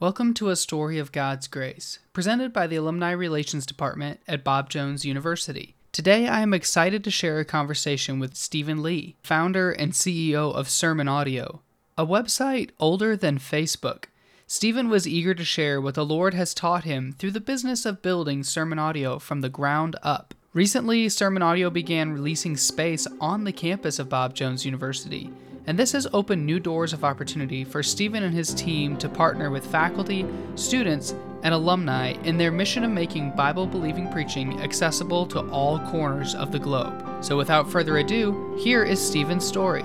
Welcome to A Story of God's Grace, presented by the Alumni Relations Department at Bob Jones University. Today, I am excited to share a conversation with Steven Lee, founder and CEO of Sermon Audio, a website older than Facebook. Steven was eager to share what the Lord has taught him through the business of building Sermon Audio from the ground up. Recently, Sermon Audio began releasing space on the campus of Bob Jones University and this has opened new doors of opportunity for Steven and his team to partner with faculty, students, and alumni in their mission of making Bible believing preaching accessible to all corners of the globe. So, without further ado, here is Steven's story.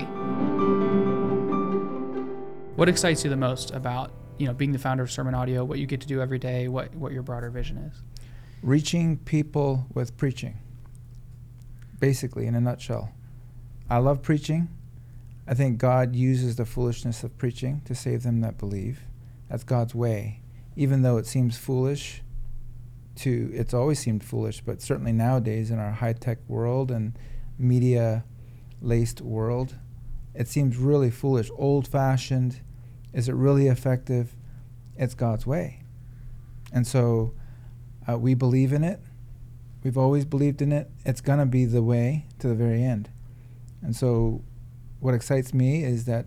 What excites you the most about you know being the founder of Sermon Audio, what you get to do every day, what, what your broader vision is? Reaching people with preaching, basically, in a nutshell. I love preaching. I think God uses the foolishness of preaching to save them that believe. That's God's way. Even though it seems foolish to it's always seemed foolish, but certainly nowadays in our high-tech world and media laced world, it seems really foolish, old-fashioned. Is it really effective? It's God's way. And so uh, we believe in it. We've always believed in it. It's going to be the way to the very end. And so what excites me is that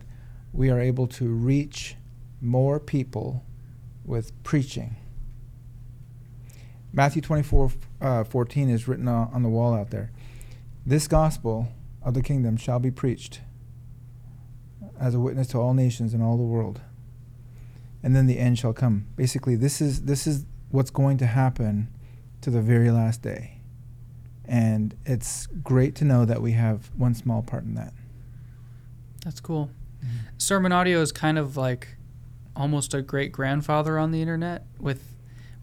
we are able to reach more people with preaching. Matthew 24 uh, 14 is written on, the wall out there. This gospel of the kingdom shall be preached as a witness to all nations in all the world. And then the end shall come. Basically, this is this is what's going to happen to the very last day. And it's great to know that we have one small part in that. That's cool. Mm-hmm. Sermon audio is kind of like almost a great grandfather on the internet with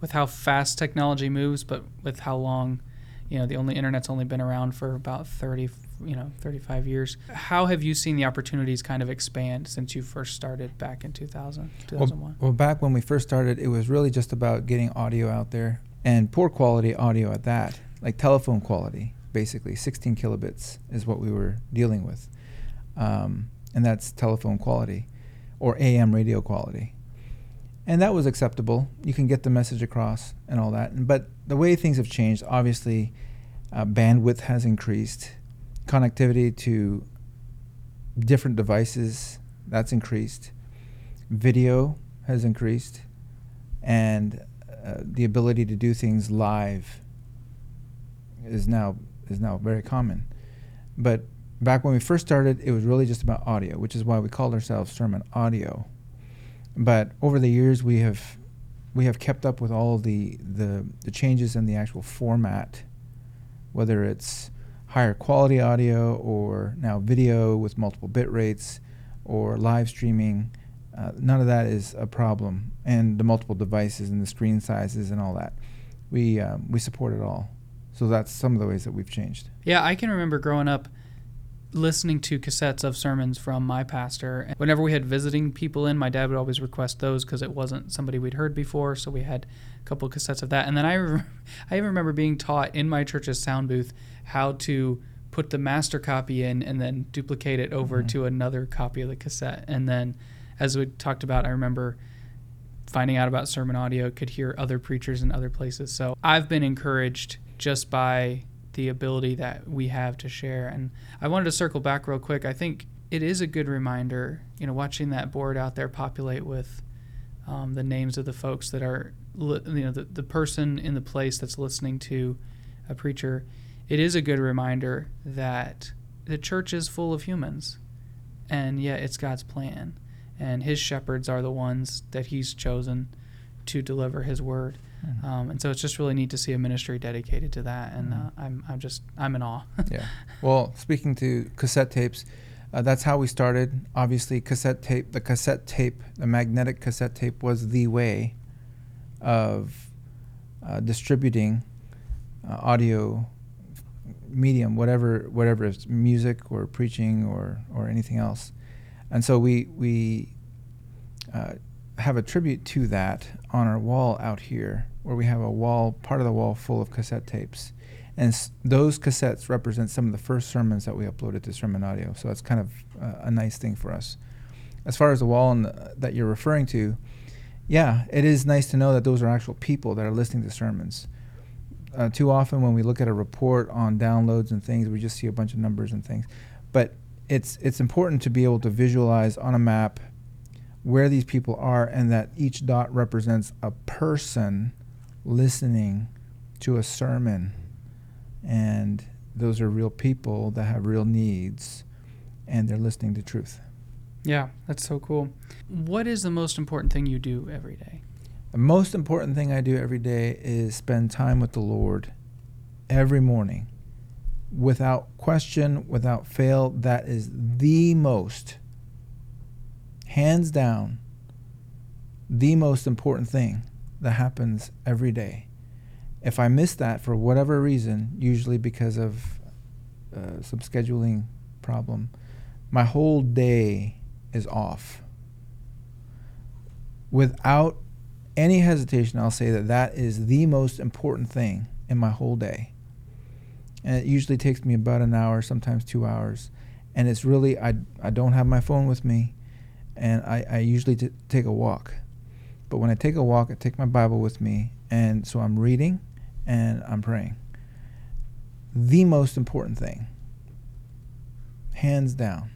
with how fast technology moves, but with how long, you know, the only internet's only been around for about 30, you know, 35 years. How have you seen the opportunities kind of expand since you first started back in 2000, 2001? Well, well back when we first started, it was really just about getting audio out there and poor quality audio at that, like telephone quality, basically. 16 kilobits is what we were dealing with. Um, and that's telephone quality or AM radio quality. And that was acceptable. You can get the message across and all that. But the way things have changed, obviously, uh, bandwidth has increased, connectivity to different devices that's increased, video has increased, and uh, the ability to do things live is now is now very common. But back when we first started, it was really just about audio, which is why we called ourselves Sermon Audio. But over the years, we have we have kept up with all the the, the changes in the actual format, whether it's higher quality audio or now video with multiple bit rates or live streaming. Uh, none of that is a problem, and the multiple devices and the screen sizes and all that. We um, we support it all. So that's some of the ways that we've changed. Yeah, I can remember growing up listening to cassettes of sermons from my pastor. Whenever we had visiting people in, my dad would always request those because it wasn't somebody we'd heard before. So we had a couple of cassettes of that. And then I, re- I even remember being taught in my church's sound booth how to put the master copy in and then duplicate it over mm-hmm. to another copy of the cassette. And then, as we talked about, I remember finding out about sermon audio, could hear other preachers in other places. So I've been encouraged just by the ability that we have to share. And I wanted to circle back real quick. I think it is a good reminder, you know, watching that board out there populate with um, the names of the folks that are, you know, the, the person in the place that's listening to a preacher. It is a good reminder that the church is full of humans, and yet it's God's plan. And his shepherds are the ones that he's chosen to deliver his word. Mm-hmm. Um, and so it's just really neat to see a ministry dedicated to that, and mm-hmm. uh, I'm I'm just I'm in awe. yeah. Well, speaking to cassette tapes, uh, that's how we started. Obviously, cassette tape, the cassette tape, the magnetic cassette tape was the way of uh, distributing uh, audio medium, whatever whatever it's music or preaching or or anything else. And so we we uh, have a tribute to that on our wall out here where we have a wall, part of the wall full of cassette tapes. And s- those cassettes represent some of the first sermons that we uploaded to Sermon Audio. So that's kind of uh, a nice thing for us. As far as the wall the, that you're referring to, yeah, it is nice to know that those are actual people that are listening to sermons. Uh, too often, when we look at a report on downloads and things, we just see a bunch of numbers and things. But it's it's important to be able to visualize on a map where these people are, and that each dot represents a person listening to a sermon, and those are real people that have real needs, and they're listening to truth. Yeah, that's so cool. What is the most important thing you do every day? The most important thing I do every day is spend time with the Lord every morning. Without question, without fail, that is the most, hands down, the most important thing that happens every day. If I miss that for whatever reason, usually because of uh, some scheduling problem, my whole day is off. Without any hesitation, I'll say that that is the most important thing in my whole day. And it usually takes me about an hour, sometimes two hours. And it's really, I, I don't have my phone with me, and I, I usually t- take a walk. But when I take a walk, I take my Bible with me, and so I'm reading and I'm praying. The most important thing, hands down.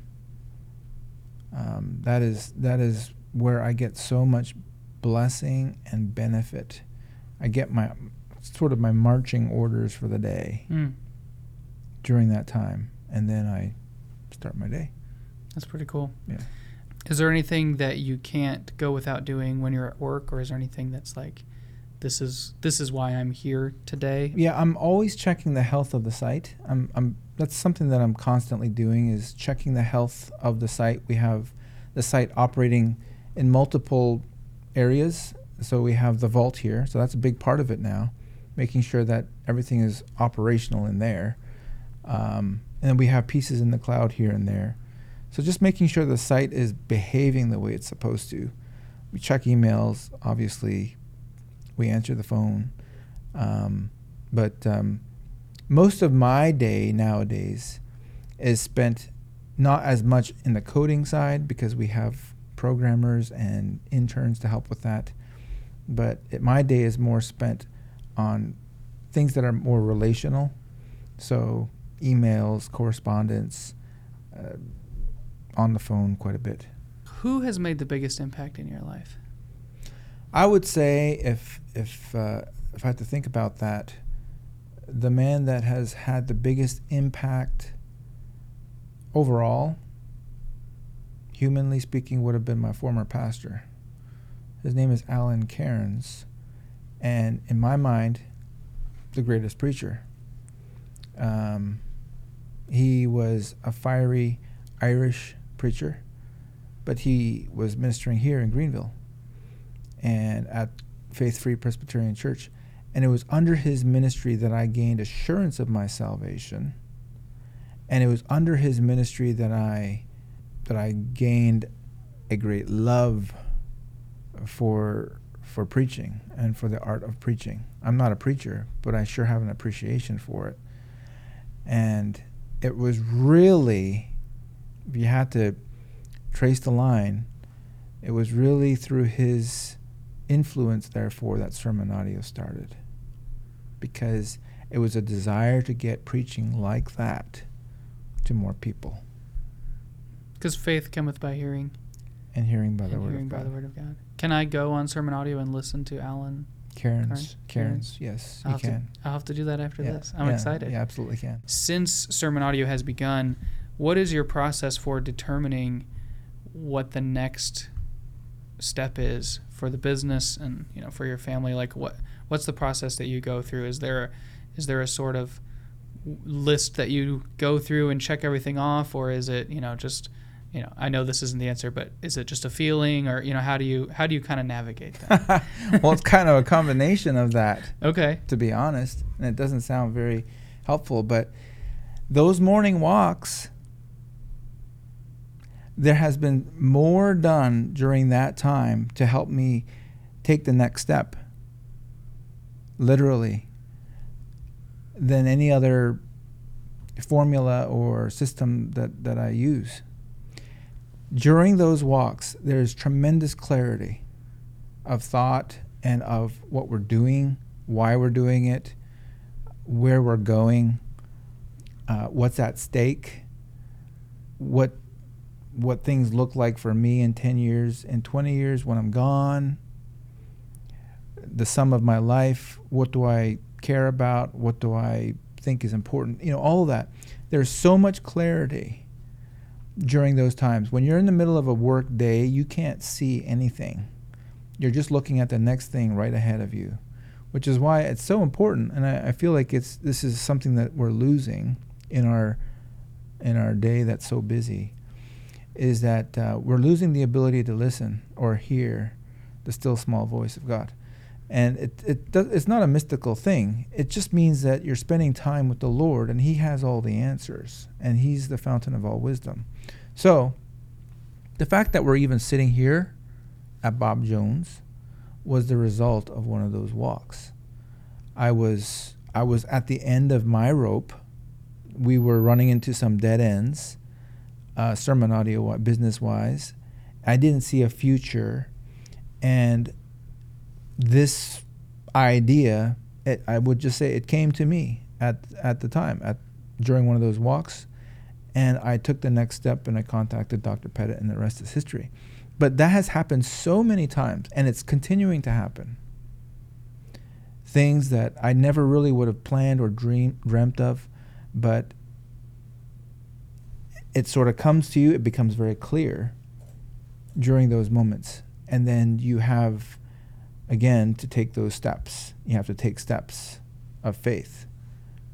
Um, that is that is where I get so much blessing and benefit. I get my sort of my marching orders for the day Mm, during that time, and then I start my day. that's pretty cool. Yeah. Is there anything that you can't go without doing when you're at work, or is there anything that's like, this is this is why I'm here today? Yeah, I'm always checking the health of the site. I'm, I'm that's something that I'm constantly doing is checking the health of the site. We have the site operating in multiple areas. So we have the vault here. So that's a big part of it now, making sure that everything is operational in there. Um, and then we have pieces in the cloud here and there. So just making sure the site is behaving the way it's supposed to. We check emails, obviously. We answer the phone. Um, but um, most of my day nowadays is spent not as much in the coding side because we have programmers and interns to help with that. But it, my day is more spent on things that are more relational. So emails, correspondence, uh, on the phone quite a bit. Who has made the biggest impact in your life? I would say if if uh, if I had to think about that, the man that has had the biggest impact overall, humanly speaking, would have been my former pastor. His name is Alan Cairns, and in my mind, the greatest preacher. Um, he was a fiery Irish preacher, but he was ministering here in Greenville and at Faith Free Presbyterian Church. And it was under his ministry that I gained assurance of my salvation. And it was under his ministry that I that I gained a great love for for preaching and for the art of preaching. I'm not a preacher, but I sure have an appreciation for it. And it was really if you had to trace the line, it was really through his influence, therefore, that sermon audio started. Because it was a desire to get preaching like that to more people Because faith cometh by hearing, and hearing by the and word hearing of by God. the word of God. Can I go on sermon audio and listen to Alan? Karen's, Cairns. Cairns, yes, I'll you have, to, can. I'll have to do that after Yeah, this. I'm yeah, excited. Yeah, absolutely can. Since sermon audio has begun, what is your process for determining what the next step is for the business and you know for your family? Like what what's the process that you go through? Is there is there a sort of list that you go through and check everything off, or is it you know just you know I know this isn't the answer, but is it just a feeling, or you know how do you how do you kind of navigate that? well, it's kind of a combination of that. okay. to be honest, and it doesn't sound very helpful, but those morning walks, there has been more done during that time to help me take the next step, literally, than any other formula or system that, that I use. During those walks, there's tremendous clarity of thought and of what we're doing, why we're doing it, where we're going, uh, what's at stake, what what things look like for me in 10 years, in 20 years when I'm gone, the sum of my life, what do I care about, what do I think is important, you know, all of that. There's so much clarity during those times. When you're in the middle of a work day, you can't see anything. You're just looking at the next thing right ahead of you, which is why it's so important. And I, I feel like it's this is something that we're losing in our in our day that's so busy is that uh, we're losing the ability to listen or hear the still small voice of God. And it, it does, it's not a mystical thing. It just means that you're spending time with the Lord and He has all the answers and He's the fountain of all wisdom. So, the fact that we're even sitting here at Bob Jones was the result of one of those walks. I was I was at the end of my rope we were running into some dead ends, uh, sermon audio business wise. I didn't see a future, and this idea, it, I would just say, it came to me at at the time at during one of those walks, and I took the next step and I contacted Dr. Pettit, and the rest is history. But that has happened so many times, and it's continuing to happen. Things that I never really would have planned or dream, dreamt of but it sort of comes to you, it becomes very clear during those moments. And then you have, again, to take those steps. You have to take steps of faith.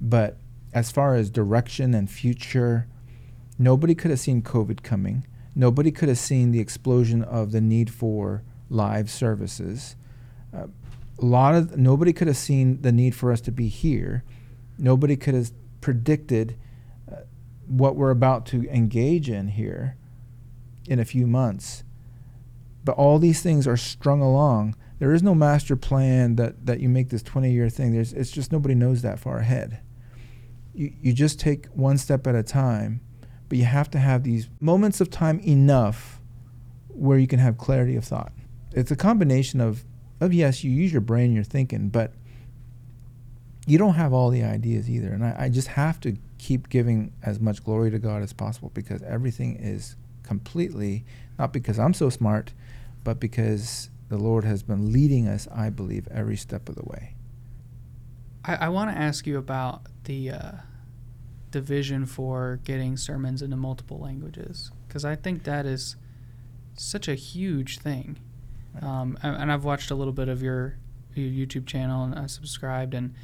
But as far as direction and future, nobody could have seen COVID coming. Nobody could have seen the explosion of the need for live services. Uh, a lot of nobody could have seen the need for us to be here. Nobody could have predicted what we're about to engage in here in a few months. But all these things are strung along. There is no master plan that, that you make this 20 year thing. There's, it's just nobody knows that far ahead. You, you just take one step at a time, but you have to have these moments of time enough where you can have clarity of thought. It's a combination of, of yes, you use your brain, you're thinking, but you don't have all the ideas either. And I, I, just have to keep giving as much glory to God as possible because everything is completely, not because I'm so smart, but because the Lord has been leading us, I believe, every step of the way. I, I want to ask you about the, uh, the vision for getting sermons into multiple languages because I think that is such a huge thing. Um, and, and I've watched a little bit of your, your YouTube channel and I subscribed and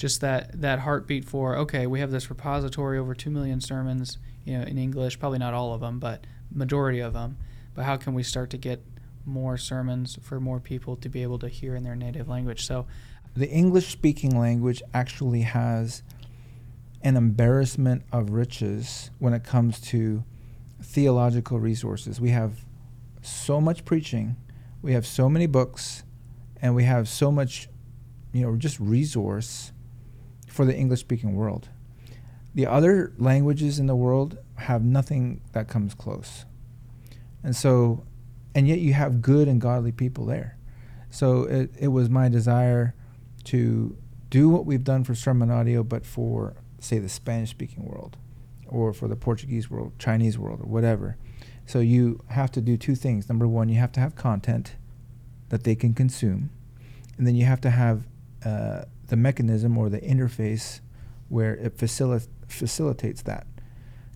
just that that heartbeat for okay, we have this repository over two million sermons, you know, in English, probably not all of them, but majority of them. But how can we start to get more sermons for more people to be able to hear in their native language? So, the English speaking language actually has an embarrassment of riches when it comes to theological resources. We have so much preaching, we have so many books, and we have so much, you know, just resource for the English speaking world. The other languages in the world have nothing that comes close. And so, and yet you have good and godly people there. So it, it was my desire to do what we've done for sermon audio, but for, say, the Spanish speaking world or for the Portuguese world, Chinese world, or whatever. So you have to do two things. Number one, you have to have content that they can consume, and then you have to have uh, the mechanism or the interface where it facil- facilitates that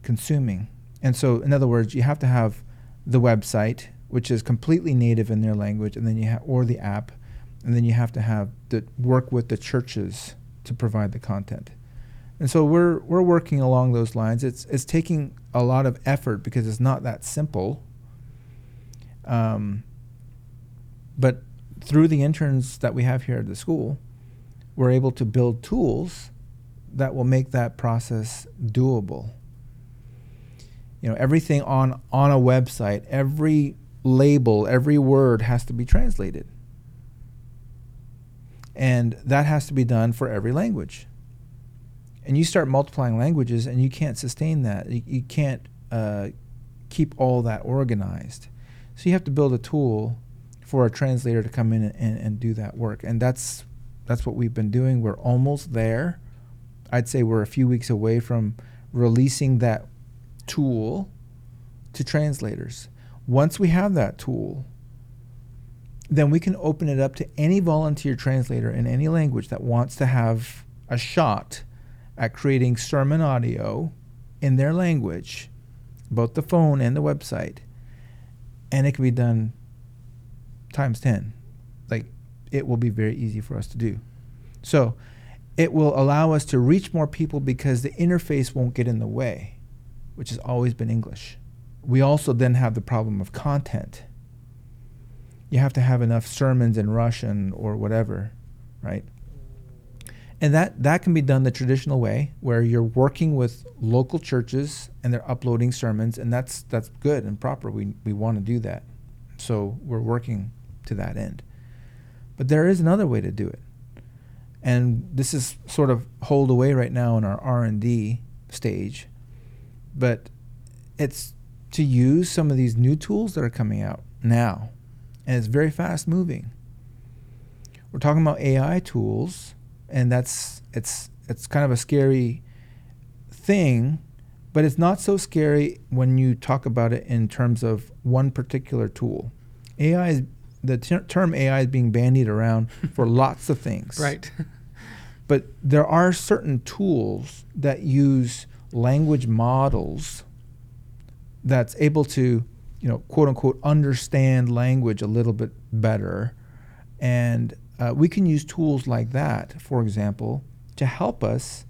consuming. And so, in other words, you have to have the website, which is completely native in their language, and then you have, or the app, and then you have to have the work with the churches to provide the content. And so we're we're working along those lines. It's it's taking a lot of effort because it's not that simple. Um, but through the interns that we have here at the school, we're able to build tools that will make that process doable. You know, everything on on a website, every label, every word has to be translated. And that has to be done for every language. And you start multiplying languages and you can't sustain that. You, you can't uh, keep all that organized. So you have to build a tool for a translator to come in and, and, and do that work. And that's that's what we've been doing. We're almost there. I'd say we're a few weeks away from releasing that tool to translators. Once we have that tool, then we can open it up to any volunteer translator in any language that wants to have a shot at creating sermon audio in their language, both the phone and the website. And it can be done times 10. It will be very easy for us to do. So, it will allow us to reach more people because the interface won't get in the way, which has always been English. We also then have the problem of content. You have to have enough sermons in Russian or whatever, right? And that, that can be done the traditional way, where you're working with local churches and they're uploading sermons, and that's that's good and proper. We we want to do that, so we're working to that end. But there is another way to do it, and this is sort of hold away right now in our R and D stage, but it's to use some of these new tools that are coming out now, and it's very fast moving. We're talking about AI tools, and that's it's it's kind of a scary thing, but it's not so scary when you talk about it in terms of one particular tool. AI is the ter- term AI is being bandied around for lots of things. Right. But there are certain tools that use language models that's able to, you know, quote unquote, understand language a little bit better. And uh, we can use tools like that, for example, to help us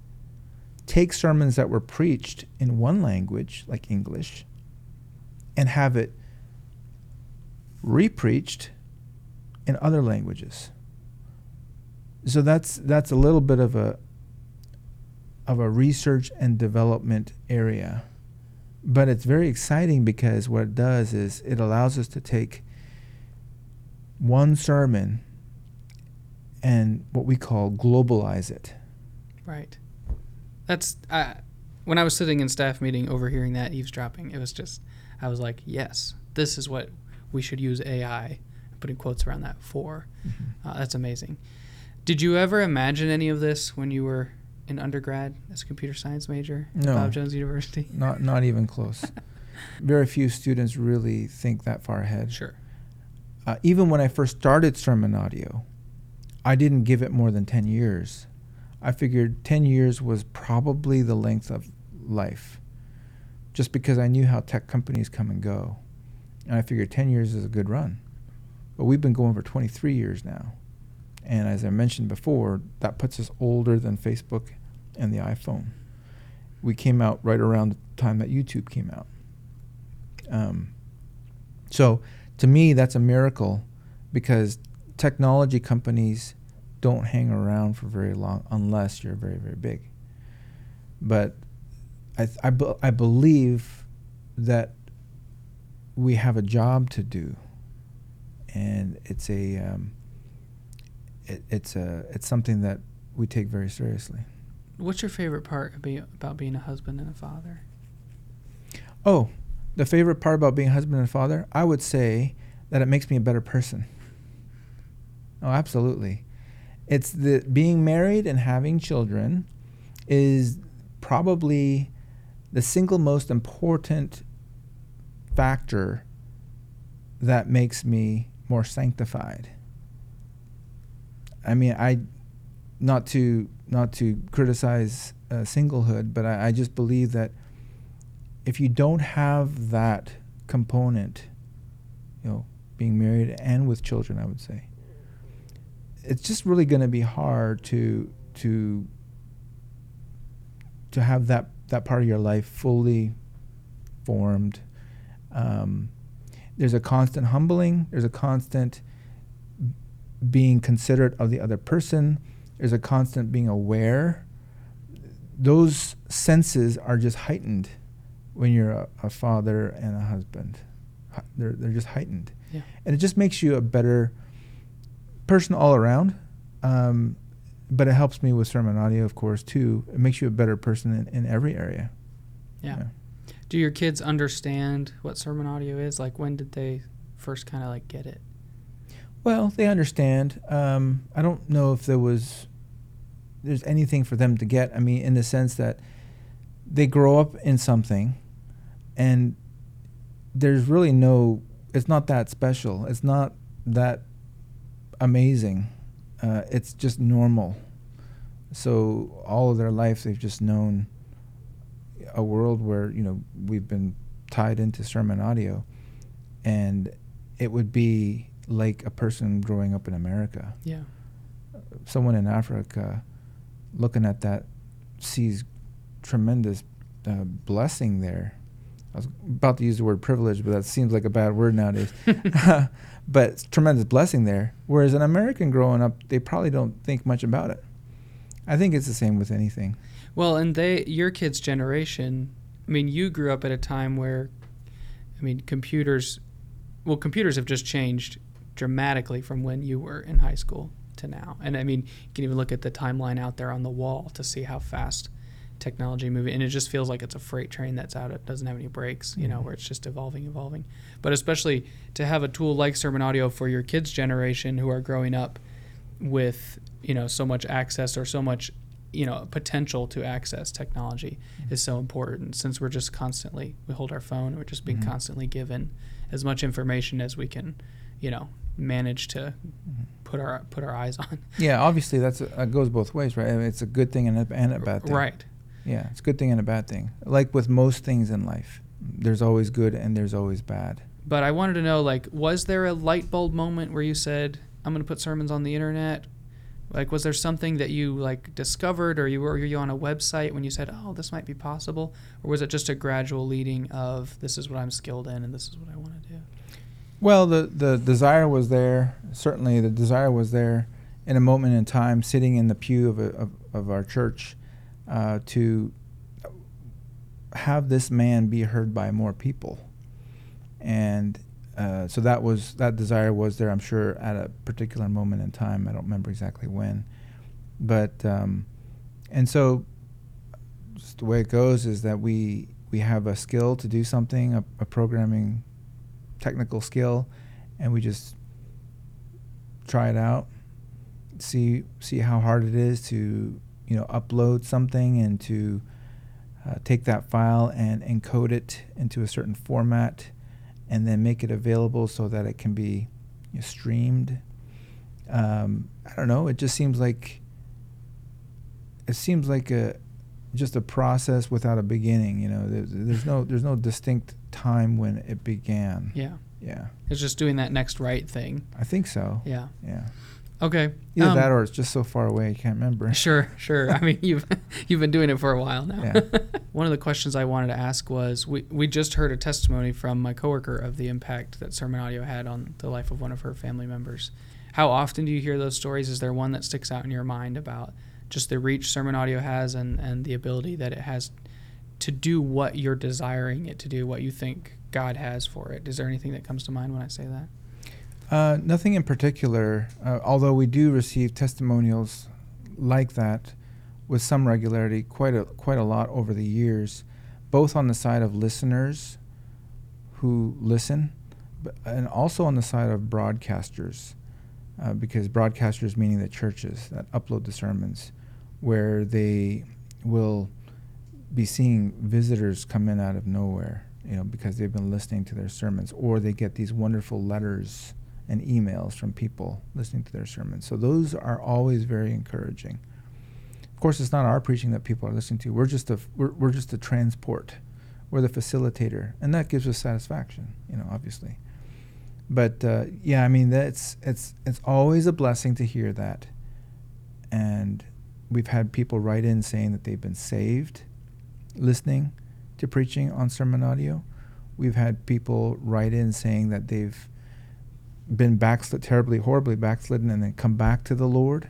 take sermons that were preached in one language, like English, and have it repreached in other languages. So that's that's a little bit of a of a research and development area. But it's very exciting because what it does is it allows us to take one sermon and what we call globalize it. Right. That's when I was sitting in staff meeting overhearing that eavesdropping. It was just I was like, yes, this is what we should use AI. Putting quotes around that for. Mm-hmm. Uh, that's amazing. Did you ever imagine any of this when you were in undergrad as a computer science major at No. Bob Jones University? Not not even close. Very few students really think that far ahead. Sure. Uh, even when I first started sermon audio, I didn't give it more than 10 years. I figured 10 years was probably the length of life, just because I knew how tech companies come and go. And I figured 10 years is a good run. But we've been going for 23 years now. And as I mentioned before, that puts us older than Facebook and the iPhone. We came out right around the time that YouTube came out. Um, so to me, that's a miracle because technology companies don't hang around for very long unless you're very, very big. But I, I, be- I believe that we have a job to do, and it's a um, it, it's a it's something that we take very seriously. What's your favorite part about being a husband and a father? Oh, the favorite part about being a husband and a father, I would say that it makes me a better person. Oh, absolutely. It's the being married and having children is probably the single most important factor that makes me more sanctified. I mean, I not to not to criticize uh, singlehood, but I, I just believe that if you don't have that component, you know, being married and with children, I would say, it's just really going to be hard to to to have that that part of your life fully formed. Um, there's a constant humbling. There's a constant being considerate of the other person. There's a constant being aware. Those senses are just heightened when you're a, a father and a husband. They're, they're just heightened. Yeah. And it just makes you a better person all around. Um, but it helps me with sermon audio, of course, too. It makes you a better person in, in every area. Yeah. Do your kids understand what sermon audio is? Like, when did they first kind of like get it? Well, they understand. Um, I don't know if there was there's anything for them to get. I mean, in the sense that they grow up in something, and there's really no. It's not that special. It's not that amazing. Uh, it's just normal. So all of their life, they've just known a world where you know we've been tied into sermon audio, and it would be like a person growing up in America. Yeah. Someone in Africa looking at that sees tremendous uh, blessing there. I was about to use the word privilege, but that seems like a bad word nowadays. but tremendous blessing there. Whereas an American growing up, they probably don't think much about it. I think it's the same with anything. Well, and they, your kids' generation, I mean, you grew up at a time where, I mean, computers, well, computers have just changed dramatically from when you were in high school to now. And I mean, you can even look at the timeline out there on the wall to see how fast technology moving and it just feels like it's a freight train that's out it doesn't have any brakes you know Mhm. where it's just evolving evolving but especially to have a tool like sermon audio for your kids generation who are growing up with you know so much access or so much you know potential to access technology is so important since we're just constantly we hold our phone we're just being Mhm. constantly given as much information as we can you know manage to put our put our eyes on Yeah, obviously that's a, it goes both ways, right? I mean, it's a good thing and a, and a bad thing. right Yeah, it's a good thing and a bad thing. Like with most things in life, there's always good and there's always bad. but i wanted to know like was there a light bulb moment where you said i'm going to put sermons on the internet like was there something that you like discovered or you were you on a website when you said oh this might be possible or was it just a gradual leading of this is what i'm skilled in and this is what i want to do Well, the the desire was there. Certainly, the desire was there in a moment in time, sitting in the pew of a, of, of our church, uh, to have this man be heard by more people, and uh, so that was that desire was there. I'm sure at a particular moment in time. I don't remember exactly when, but um, and so just the way it goes is that we we have a skill to do something, a, a programming technical skill, and we just try it out, see see how hard it is to you know upload something and to uh, take that file and encode it into a certain format, and then make it available so that it can be you know, streamed. Um, I don't know. It just seems like it seems like a just a process without a beginning. You know, there's, there's no there's no distinct time when it began. yeah Yeah, it's just doing that next right thing I think so. yeah Yeah, okay either Um, that or it's just so far away I can't remember. Sure, sure. I mean, you've you've been doing it for a while now. Yeah. One of the questions I wanted to ask was we we just heard a testimony from my coworker of the impact that Sermon Audio had on the life of one of her family members. How often do you hear those stories? Is there one that sticks out in your mind about just the reach Sermon Audio has and and the ability that it has to do what you're desiring it to do, what you think God has for it? Is there anything that comes to mind when I say that? Uh, nothing in particular, uh, although we do receive testimonials like that with some regularity, quite a quite a lot over the years, both on the side of listeners who listen, but, and also on the side of broadcasters, uh, because broadcasters meaning the churches that upload the sermons, where they will be seeing visitors come in out of nowhere, you know, because they've been listening to their sermons, or they get these wonderful letters and emails from people listening to their sermons. So those are always very encouraging. Of course, it's not our preaching that people are listening to. We're just a we're, we're just a transport. We're the facilitator, and that gives us satisfaction, you know, obviously. But uh, yeah, I mean, that's it's it's always a blessing to hear that, and we've had people write in saying that they've been saved, listening to preaching on sermon audio. We've had people write in saying that they've been backslid terribly, horribly backslidden, and then come back to the Lord.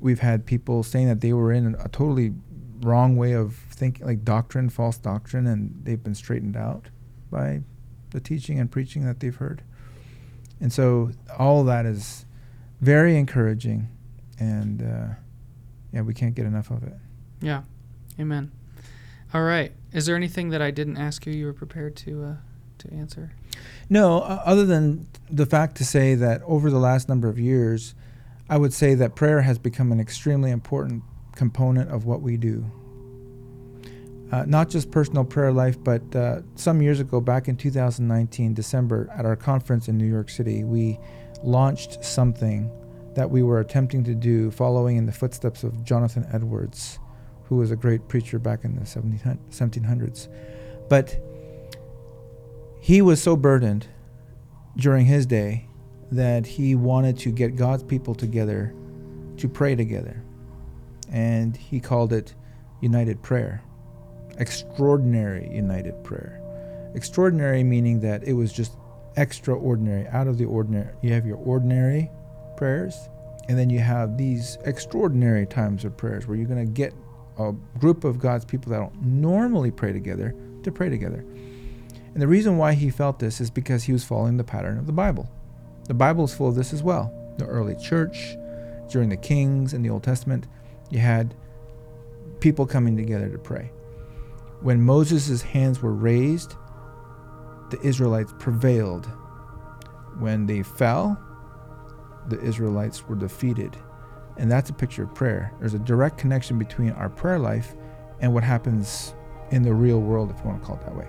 We've had people saying that they were in a totally wrong way of thinking, like doctrine, false doctrine, and they've been straightened out by the teaching and preaching that they've heard. And so all that is very encouraging, and uh, yeah, we can't get enough of it. Yeah. Amen. All right. Is there anything that I didn't ask you you were prepared to uh, to answer? No, other than the fact to say that over the last number of years, I would say that prayer has become an extremely important component of what we do. Uh, not just personal prayer life, but uh, some years ago, back in 2019, December, at our conference in New York City, we launched something that we were attempting to do following in the footsteps of Jonathan Edwards, who was a great preacher back in the 1700s. But he was so burdened during his day that he wanted to get God's people together to pray together. And he called it united prayer. Extraordinary united prayer. Extraordinary meaning that it was just extraordinary, out of the ordinary. You have your ordinary prayers, and then you have these extraordinary times of prayers where you're going to get a group of God's people that don't normally pray together to pray together. And the reason why he felt this is because he was following the pattern of the Bible. The Bible is full of this as well. The early church, during the kings in the Old Testament, you had people coming together to pray. When Moses' hands were raised, the Israelites prevailed. When they fell, the Israelites were defeated. And that's a picture of prayer. There's a direct connection between our prayer life and what happens in the real world, if you want to call it that way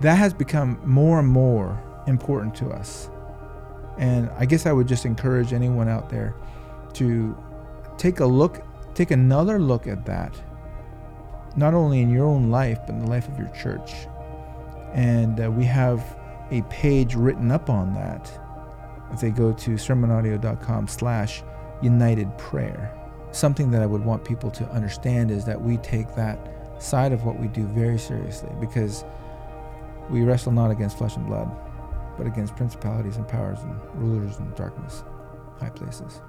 that has become more and more important to us. And I guess I would just encourage anyone out there to take a look, take another look at that, not only in your own life, but in the life of your church. And uh, we have a page written up on that. If they go to sermonaudio.com slash united prayer, something that I would want people to understand is that we take that side of what we do very seriously because we wrestle not against flesh and blood, but against principalities and powers and rulers in darkness, high places.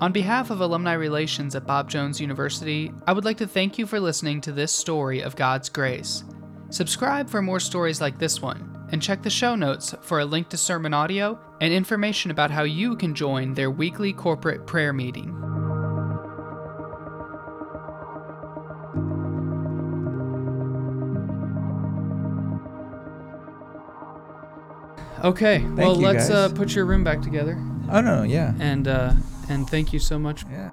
On behalf of Alumni Relations at Bob Jones University, I would like to thank you for listening to this story of God's grace. Subscribe for more stories like this one, and check the show notes for a link to sermon audio and information about how you can join their weekly corporate prayer meeting. Okay. Thank well, let's uh, put your room back together. Oh no, yeah, And uh, and thank you so much yeah.